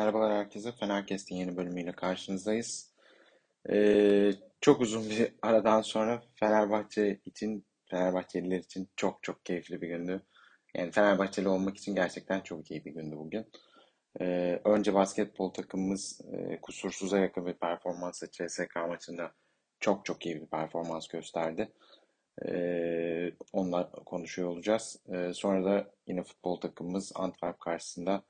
Merhabalar herkese. Fenerkest'in yeni bölümüyle karşınızdayız. Ee, çok uzun bir aradan sonra Fenerbahçe için, Fenerbahçeliler için çok çok keyifli bir gündü. Yani Fenerbahçeli olmak için gerçekten çok iyi bir gündü bugün. Ee, önce basketbol takımımız e, kusursuza yakın bir performansla CSK maçında çok çok iyi bir performans gösterdi. Ee, onunla konuşuyor olacağız. Ee, sonra da yine futbol takımımız Antwerp karşısında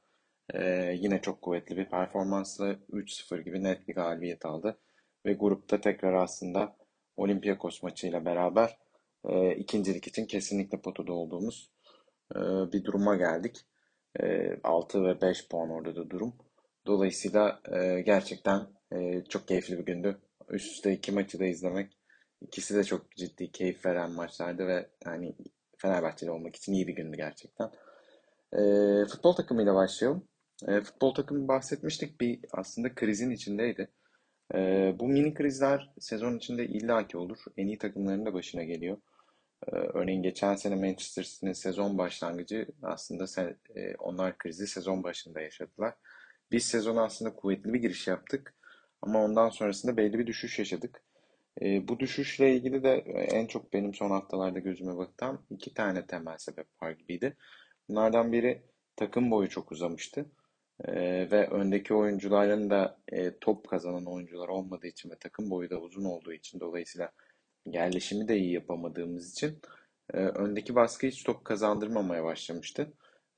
ee, yine çok kuvvetli bir performansla 3-0 gibi net bir galibiyet aldı. Ve grupta tekrar aslında Olympiakos maçıyla beraber e, ikincilik için kesinlikle potada olduğumuz e, bir duruma geldik. E, 6 ve 5 puan orada da durum. Dolayısıyla e, gerçekten e, çok keyifli bir gündü. Üst üste iki maçı da izlemek ikisi de çok ciddi keyif veren maçlardı ve yani Fenerbahçeli olmak için iyi bir gündü gerçekten. E, futbol takımıyla başlayalım. E, futbol takımı bahsetmiştik bir aslında krizin içindeydi. E, bu mini krizler sezon içinde illaki olur. En iyi takımların da başına geliyor. E, örneğin geçen sene Manchester City'nin sezon başlangıcı aslında sen, e, onlar krizi sezon başında yaşadılar. Biz sezon aslında kuvvetli bir giriş yaptık. Ama ondan sonrasında belli bir düşüş yaşadık. E, bu düşüşle ilgili de en çok benim son haftalarda gözüme batan iki tane temel sebep var gibiydi. Bunlardan biri takım boyu çok uzamıştı. Ee, ve öndeki oyuncuların da e, top kazanan oyuncular olmadığı için ve takım boyu da uzun olduğu için dolayısıyla yerleşimi de iyi yapamadığımız için e, öndeki baskı hiç top kazandırmamaya başlamıştı.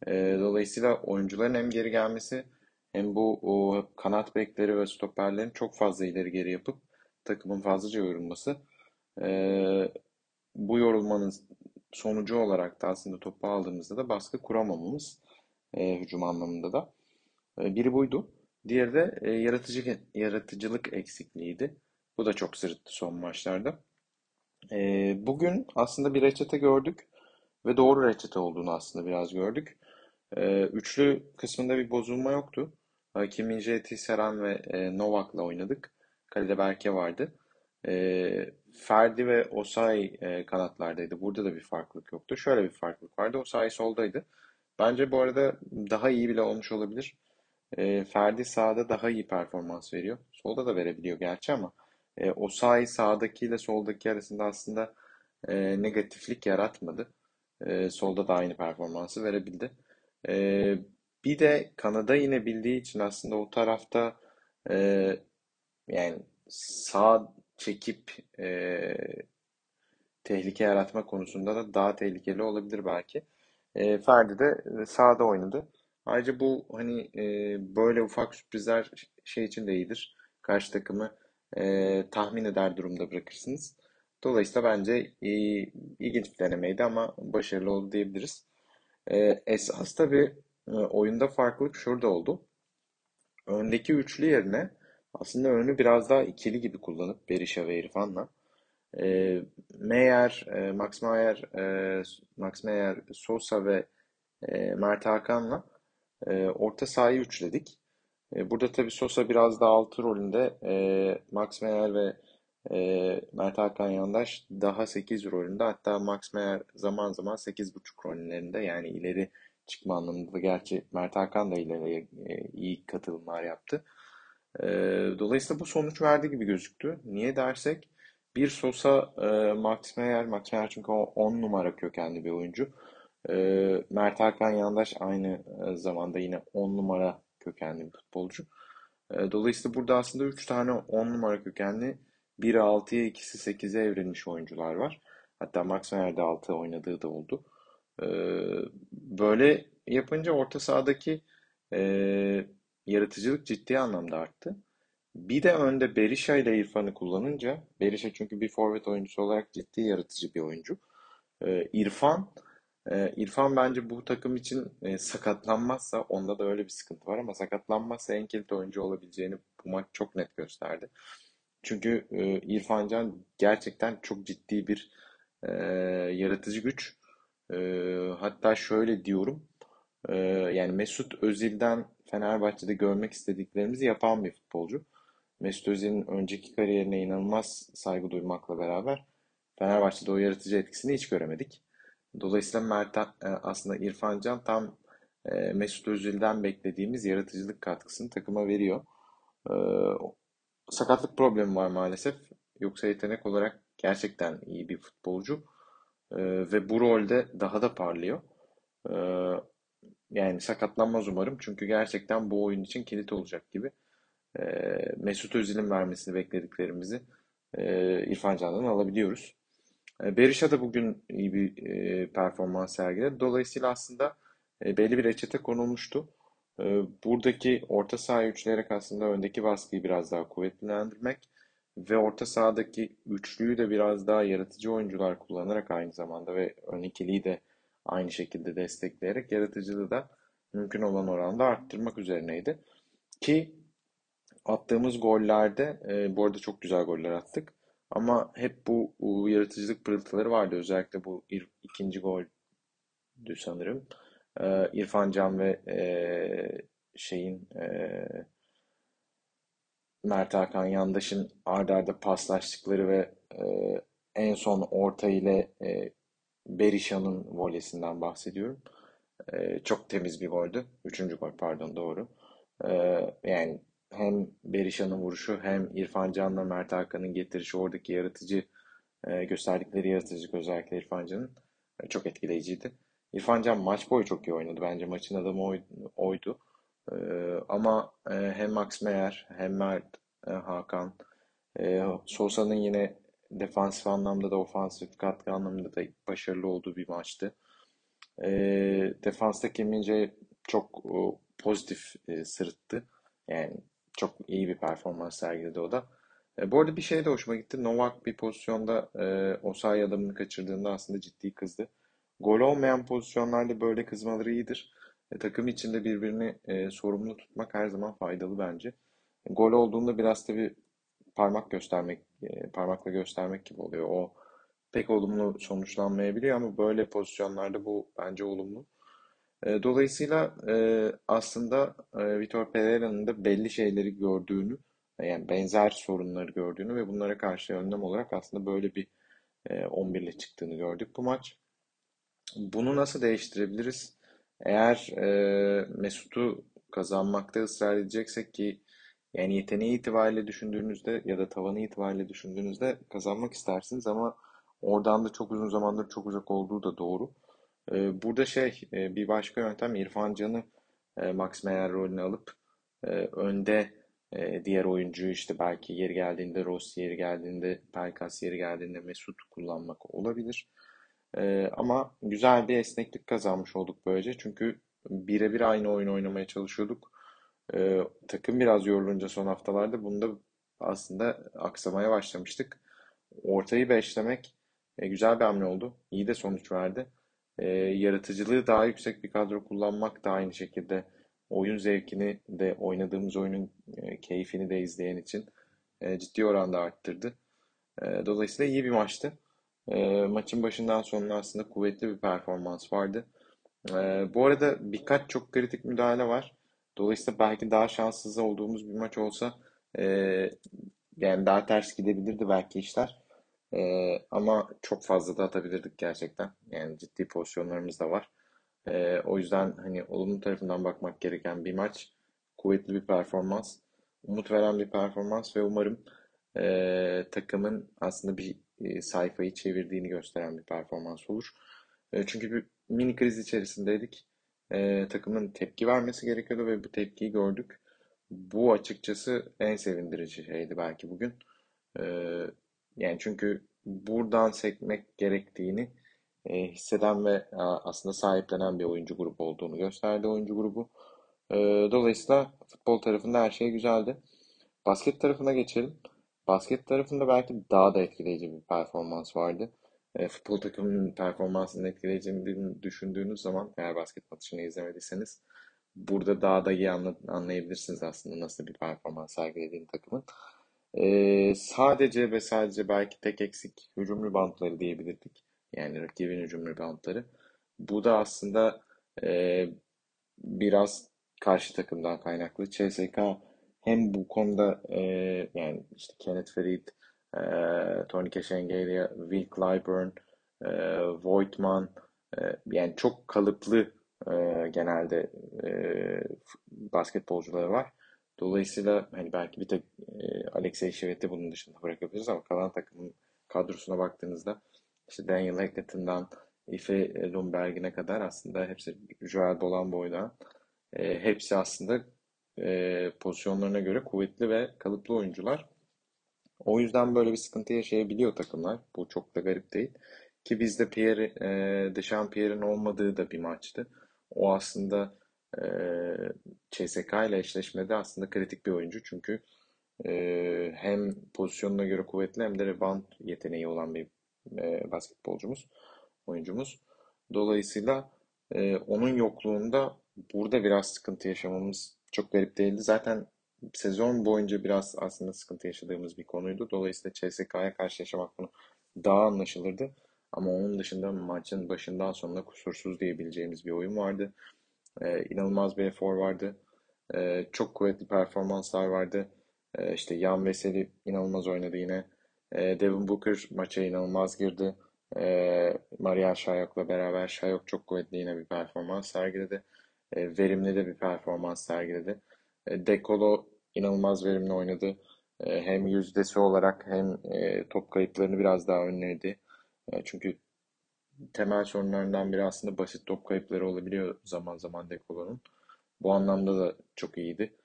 E, dolayısıyla oyuncuların hem geri gelmesi hem bu o, kanat bekleri ve stoperlerin çok fazla ileri geri yapıp takımın fazlaca yorulması e, bu yorulmanın sonucu olarak da aslında topu aldığımızda da baskı kuramamamız e, hücum anlamında da. E, biri buydu. Diğeri de e, yaratıcı, yaratıcılık eksikliğiydi. Bu da çok sırıttı son maçlarda. E, bugün aslında bir reçete gördük ve doğru reçete olduğunu aslında biraz gördük. Üçlü kısmında bir bozulma yoktu. Kim Min-jae, Seran ve Novak'la oynadık. Kalede Berke vardı. Ferdi ve Osay kanatlardaydı. Burada da bir farklılık yoktu. Şöyle bir farklılık vardı. Osay soldaydı. Bence bu arada daha iyi bile olmuş olabilir. E, Ferdi sağda daha iyi performans veriyor. Solda da verebiliyor gerçi ama e, o sağ sağdaki ile soldaki arasında aslında e, negatiflik yaratmadı. E, solda da aynı performansı verebildi. E, bir de Kanada yine bildiği için aslında o tarafta e, yani sağ çekip e, tehlike yaratma konusunda da daha tehlikeli olabilir belki. E, Ferdi de sağda oynadı. Ayrıca bu hani e, böyle ufak sürprizler şey için de iyidir. Karşı takımı e, tahmin eder durumda bırakırsınız. Dolayısıyla bence iyi, ilginç bir denemeydi ama başarılı oldu diyebiliriz. E, esas tabii e, oyunda farklılık şurada oldu. Öndeki üçlü yerine aslında önü biraz daha ikili gibi kullanıp Berisha ve İrfan'la e, Meyer, e, Max Meyer, e, Max Meyer, Sosa ve e, Mert Hakan'la e, orta sahayı üçledik. E, burada tabii Sosa biraz daha altı rolünde. E, Max Meyer ve e, Mert Hakan Yandaş daha 8 rolünde. Hatta Max Meyer zaman zaman 8.5 rollerinde yani ileri çıkma anlamında. Gerçi Mert Hakan da ileri e, iyi katılımlar yaptı. E, dolayısıyla bu sonuç verdi gibi gözüktü. Niye dersek bir Sosa, e, Max Meyer, Max Meyer çünkü o 10 numara kökenli bir oyuncu. E, Mert Hakan Yandaş aynı e, zamanda yine 10 numara kökenli bir futbolcu. E, dolayısıyla burada aslında 3 tane 10 numara kökenli biri 6'ya ikisi 8'e evrilmiş oyuncular var. Hatta Max Meyer de 6 oynadığı da oldu. E, böyle yapınca orta sahadaki e, yaratıcılık ciddi anlamda arttı. Bir de önde Berisha ile İrfan'ı kullanınca, Berisha çünkü bir forvet oyuncusu olarak ciddi yaratıcı bir oyuncu. Ee, İrfan ee, İrfan bence bu takım için e, sakatlanmazsa onda da öyle bir sıkıntı var ama sakatlanmazsa en kilit oyuncu olabileceğini bu maç çok net gösterdi. Çünkü e, İrfan Can gerçekten çok ciddi bir e, yaratıcı güç. E, hatta şöyle diyorum yani Mesut Özil'den Fenerbahçe'de görmek istediklerimizi yapan bir futbolcu. Mesut Özil'in önceki kariyerine inanılmaz saygı duymakla beraber Fenerbahçe'de o yaratıcı etkisini hiç göremedik. Dolayısıyla Mert e, aslında İrfan Can tam e, Mesut Özil'den beklediğimiz yaratıcılık katkısını takıma veriyor. E, sakatlık problemi var maalesef. Yoksa yetenek olarak gerçekten iyi bir futbolcu. Ve bu rolde daha da parlıyor. Yani sakatlanmaz umarım. Çünkü gerçekten bu oyun için kilit olacak gibi. Mesut Özil'in vermesini beklediklerimizi İrfan Can'dan alabiliyoruz. E, Berisha da bugün iyi bir e, performans sergiledi. Dolayısıyla aslında e, belli bir reçete konulmuştu. Buradaki orta saha üçleyerek aslında öndeki baskıyı biraz daha kuvvetlendirmek ve orta sahadaki üçlüyü de biraz daha yaratıcı oyuncular kullanarak aynı zamanda ve ön ikiliyi de aynı şekilde destekleyerek yaratıcılığı da mümkün olan oranda arttırmak üzerineydi. Ki attığımız gollerde e, bu arada çok güzel goller attık. Ama hep bu, yaratıcılık pırıltıları vardı. Özellikle bu ikinci goldü sanırım. E, İrfan Can ve e, şeyin e, Mert Hakan Yandaş'ın ardarda arda paslaştıkları ve e, en son orta ile e, Berisha'nın volesinden bahsediyorum. Çok temiz bir goldü. Üçüncü gol pardon doğru. Yani hem Berisha'nın vuruşu hem İrfan Can'la Mert Hakan'ın getirişi oradaki yaratıcı e, gösterdikleri yaratıcılık özellikle İrfan Can'ın e, çok etkileyiciydi. İrfan Can maç boyu çok iyi oynadı. Bence maçın adamı oydu. E, ama hem Max Meyer hem Mert Hakan Sosa'nın yine defansif anlamda da ofansif katkı anlamında da başarılı olduğu bir maçtı. E, defansta Kim çok pozitif e, sırıttı. Yani çok iyi bir performans sergiledi o da. E, bu arada bir şey de hoşuma gitti. Novak bir pozisyonda e, Osayi adamını kaçırdığında aslında ciddi kızdı. Gol olmayan pozisyonlarda böyle kızmaları iyidir. E, takım içinde birbirini e, sorumlu tutmak her zaman faydalı bence. E, gol olduğunda biraz tabii parmak göstermek, e, parmakla göstermek gibi oluyor. O pek olumlu sonuçlanmayabiliyor ama böyle pozisyonlarda bu bence olumlu. E, dolayısıyla e, aslında e, Vitor Pereira'nın da belli şeyleri gördüğünü, yani benzer sorunları gördüğünü ve bunlara karşı önlem olarak aslında böyle bir 11 ile çıktığını gördük bu maç. Bunu nasıl değiştirebiliriz? Eğer Mesut'u kazanmakta ısrar edeceksek ki yani yeteneği itibariyle düşündüğünüzde ya da tavanı itibariyle düşündüğünüzde kazanmak istersiniz ama oradan da çok uzun zamandır çok uzak olduğu da doğru. Ee, burada şey e, bir başka yöntem İrfan Can'ı e, Max Meyer rolünü alıp e, önde diğer oyuncuyu işte belki yeri geldiğinde Rossi yeri geldiğinde Pelkas yeri geldiğinde Mesut kullanmak olabilir. Ama güzel bir esneklik kazanmış olduk böylece. Çünkü birebir aynı oyun oynamaya çalışıyorduk. Takım biraz yorulunca son haftalarda bunda aslında aksamaya başlamıştık. Ortayı beşlemek güzel bir hamle oldu. İyi de sonuç verdi e, yaratıcılığı daha yüksek bir kadro kullanmak da aynı şekilde oyun zevkini de oynadığımız oyunun e, keyfini de izleyen için e, ciddi oranda arttırdı. E, dolayısıyla iyi bir maçtı. E, maçın başından sonuna aslında kuvvetli bir performans vardı. E, bu arada birkaç çok kritik müdahale var. Dolayısıyla belki daha şanssız olduğumuz bir maç olsa e, yani daha ters gidebilirdi belki işler. Ee, ama çok fazla da atabilirdik gerçekten. Yani ciddi pozisyonlarımız da var. Ee, o yüzden hani olumlu tarafından bakmak gereken bir maç. Kuvvetli bir performans. Umut veren bir performans ve umarım e, takımın aslında bir e, sayfayı çevirdiğini gösteren bir performans olur. E, çünkü bir mini kriz içerisindeydik. E, takımın tepki vermesi gerekiyordu ve bu tepkiyi gördük. Bu açıkçası en sevindirici şeydi belki bugün. E, yani çünkü buradan sekmek gerektiğini e, hisseden ve a, aslında sahiplenen bir oyuncu grubu olduğunu gösterdi oyuncu grubu. E, dolayısıyla futbol tarafında her şey güzeldi. Basket tarafına geçelim. Basket tarafında belki daha da etkileyici bir performans vardı. E, futbol takımının performansını etkileyeceğini düşündüğünüz zaman eğer basket maçını izlemediyseniz burada daha da iyi anla, anlayabilirsiniz aslında nasıl bir performans sergilediğini takımın. Ee, sadece ve sadece belki tek eksik hücum ribantları diyebilirdik. Yani rakibin hücum ribantları. Bu da aslında e, biraz karşı takımdan kaynaklı. CSK hem bu konuda e, yani işte Kenneth Farid, e, Tony Keşengelia, Will Clyburn, e, Voigtman e, yani çok kalıplı e, genelde e, basketbolcuları var. Dolayısıyla hani belki bir tek e, Alexey Şevet'i bunun dışında bırakabiliriz ama kalan takımın kadrosuna baktığınızda işte Daniel Hackett'ından Ife Lundberg'ine kadar aslında hepsi Joel Bolan boydan e, hepsi aslında e, pozisyonlarına göre kuvvetli ve kalıplı oyuncular. O yüzden böyle bir sıkıntı yaşayabiliyor takımlar. Bu çok da garip değil. Ki bizde Pierre, e, Dechampierre'in olmadığı da bir maçtı. O aslında e, CSK ile eşleşmede aslında kritik bir oyuncu. Çünkü e, hem pozisyonuna göre kuvvetli hem de rebound yeteneği olan bir e, basketbolcumuz, oyuncumuz. Dolayısıyla e, onun yokluğunda burada biraz sıkıntı yaşamamız çok garip değildi. Zaten sezon boyunca biraz aslında sıkıntı yaşadığımız bir konuydu. Dolayısıyla CSK'ya karşı yaşamak bunu daha anlaşılırdı. Ama onun dışında maçın başından sonuna kusursuz diyebileceğimiz bir oyun vardı. Ee, inanılmaz bir efor vardı. Ee, çok kuvvetli performanslar vardı. Ee, işte Yan Veseli inanılmaz oynadı yine. Ee, Devin Booker maça inanılmaz girdi. Ee, Maria Shayok'la beraber Shayok çok kuvvetli yine bir performans sergiledi. Ee, verimli de bir performans sergiledi. Ee, Dekolo inanılmaz verimli oynadı. Ee, hem yüzdesi olarak hem e, top kayıplarını biraz daha önledi. E, çünkü temel sorunlarından biri aslında basit top kayıpları olabiliyor zaman zaman Dekolo'nun. Bu anlamda da çok iyiydi.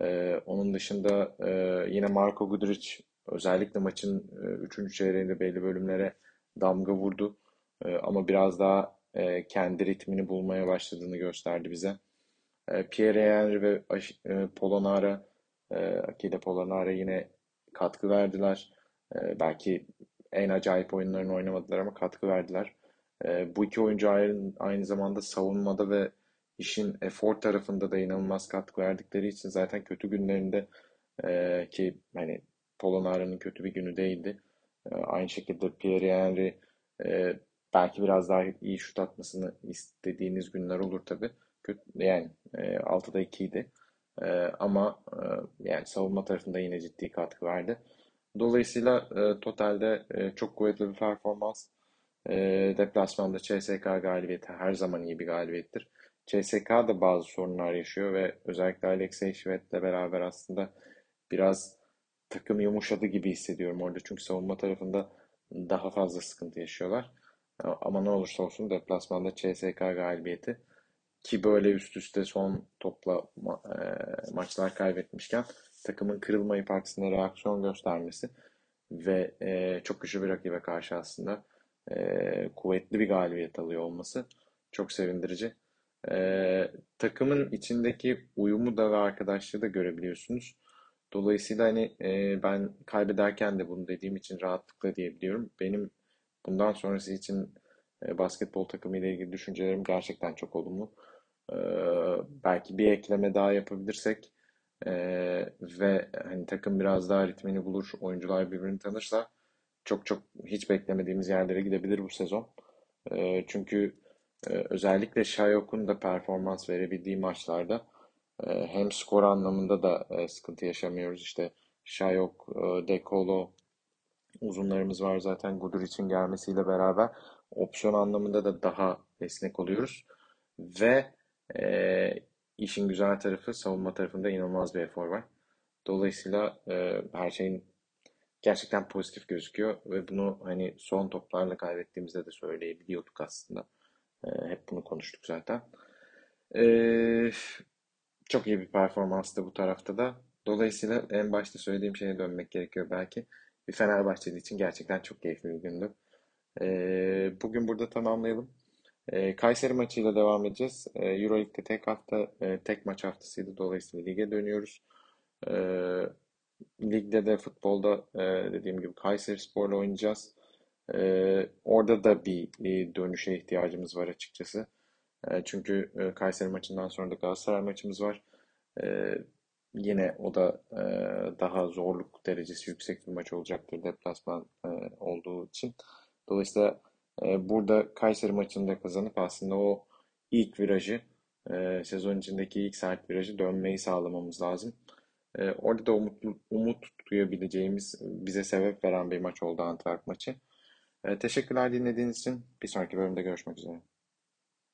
Ee, onun dışında e, yine Marko Guduric özellikle maçın 3. E, çeyreğinde belli bölümlere damga vurdu. E, ama biraz daha e, kendi ritmini bulmaya başladığını gösterdi bize. E, Pierre Henry ve e, Polonara, e, Akile Polonara yine katkı verdiler. E, belki en acayip oyunlarını oynamadılar ama katkı verdiler. E, bu iki oyuncu aynı, aynı zamanda savunmada ve işin efor tarafında da inanılmaz katkı verdikleri için zaten kötü günlerinde e, ki hani Polonara'nın kötü bir günü değildi. E, aynı şekilde Pierre Henry e, belki biraz daha iyi şut atmasını istediğiniz günler olur tabi. Yani e, 6'da 2 idi. E, ama e, yani savunma tarafında yine ciddi katkı verdi. Dolayısıyla e, totalde e, çok kuvvetli bir performans. E, deplasmanda CSK galibiyeti her zaman iyi bir galibiyettir. CSK da bazı sorunlar yaşıyor ve özellikle Alexey Şvet'le beraber aslında biraz takım yumuşadı gibi hissediyorum orada. Çünkü savunma tarafında daha fazla sıkıntı yaşıyorlar. Ama ne olursa olsun deplasmanda CSK galibiyeti ki böyle üst üste son topla ma e, maçlar kaybetmişken takımın kırılmayıp aksine reaksiyon göstermesi ve e, çok güçlü bir rakibe karşı aslında e, kuvvetli bir galibiyet alıyor olması çok sevindirici. E, takımın içindeki uyumu da ve arkadaşlığı da görebiliyorsunuz. Dolayısıyla hani e, ben kaybederken de bunu dediğim için rahatlıkla diyebiliyorum. Benim bundan sonrası için e, basketbol takımı ile ilgili düşüncelerim gerçekten çok olumlu. E, belki bir ekleme daha yapabilirsek e, ve hani takım biraz daha ritmini bulur, oyuncular birbirini tanırsa çok çok hiç beklemediğimiz yerlere gidebilir bu sezon. E, çünkü e, özellikle Shayok'un da performans verebildiği maçlarda e, hem skor anlamında da e, sıkıntı yaşamıyoruz. İşte Shayok, e, Dekolo uzunlarımız var zaten Guduric'in gelmesiyle beraber opsiyon anlamında da daha esnek oluyoruz. Ve e, işin güzel tarafı savunma tarafında inanılmaz bir efor var. Dolayısıyla e, her şeyin gerçekten pozitif gözüküyor ve bunu hani son toplarla kaybettiğimizde de söyleyebiliyorduk aslında. E, hep bunu konuştuk zaten. E, çok iyi bir performanstı bu tarafta da. Dolayısıyla en başta söylediğim şeye dönmek gerekiyor belki. Bir Fenerbahçeli için gerçekten çok keyifli bir gündü. E, bugün burada tamamlayalım. E, Kayseri maçıyla devam edeceğiz. E, Euroleague'de tek hafta, e, tek maç haftasıydı. Dolayısıyla lige dönüyoruz. E, ligde de futbolda e, dediğim gibi Kayseri Spor'la oynayacağız. E, orada da bir, bir dönüşe ihtiyacımız var açıkçası. E, çünkü e, Kayseri maçından sonra da Galatasaray maçımız var. E, yine o da e, daha zorluk derecesi yüksek bir maç olacaktır deplasman e, olduğu için. Dolayısıyla e, burada Kayseri maçında kazanıp aslında o ilk virajı e, sezon içindeki ilk sert virajı dönmeyi sağlamamız lazım. E, orada da umut, duyabileceğimiz bize sebep veren bir maç oldu Antwerp maçı. Teşekkürler dinlediğiniz için. Bir sonraki bölümde görüşmek üzere.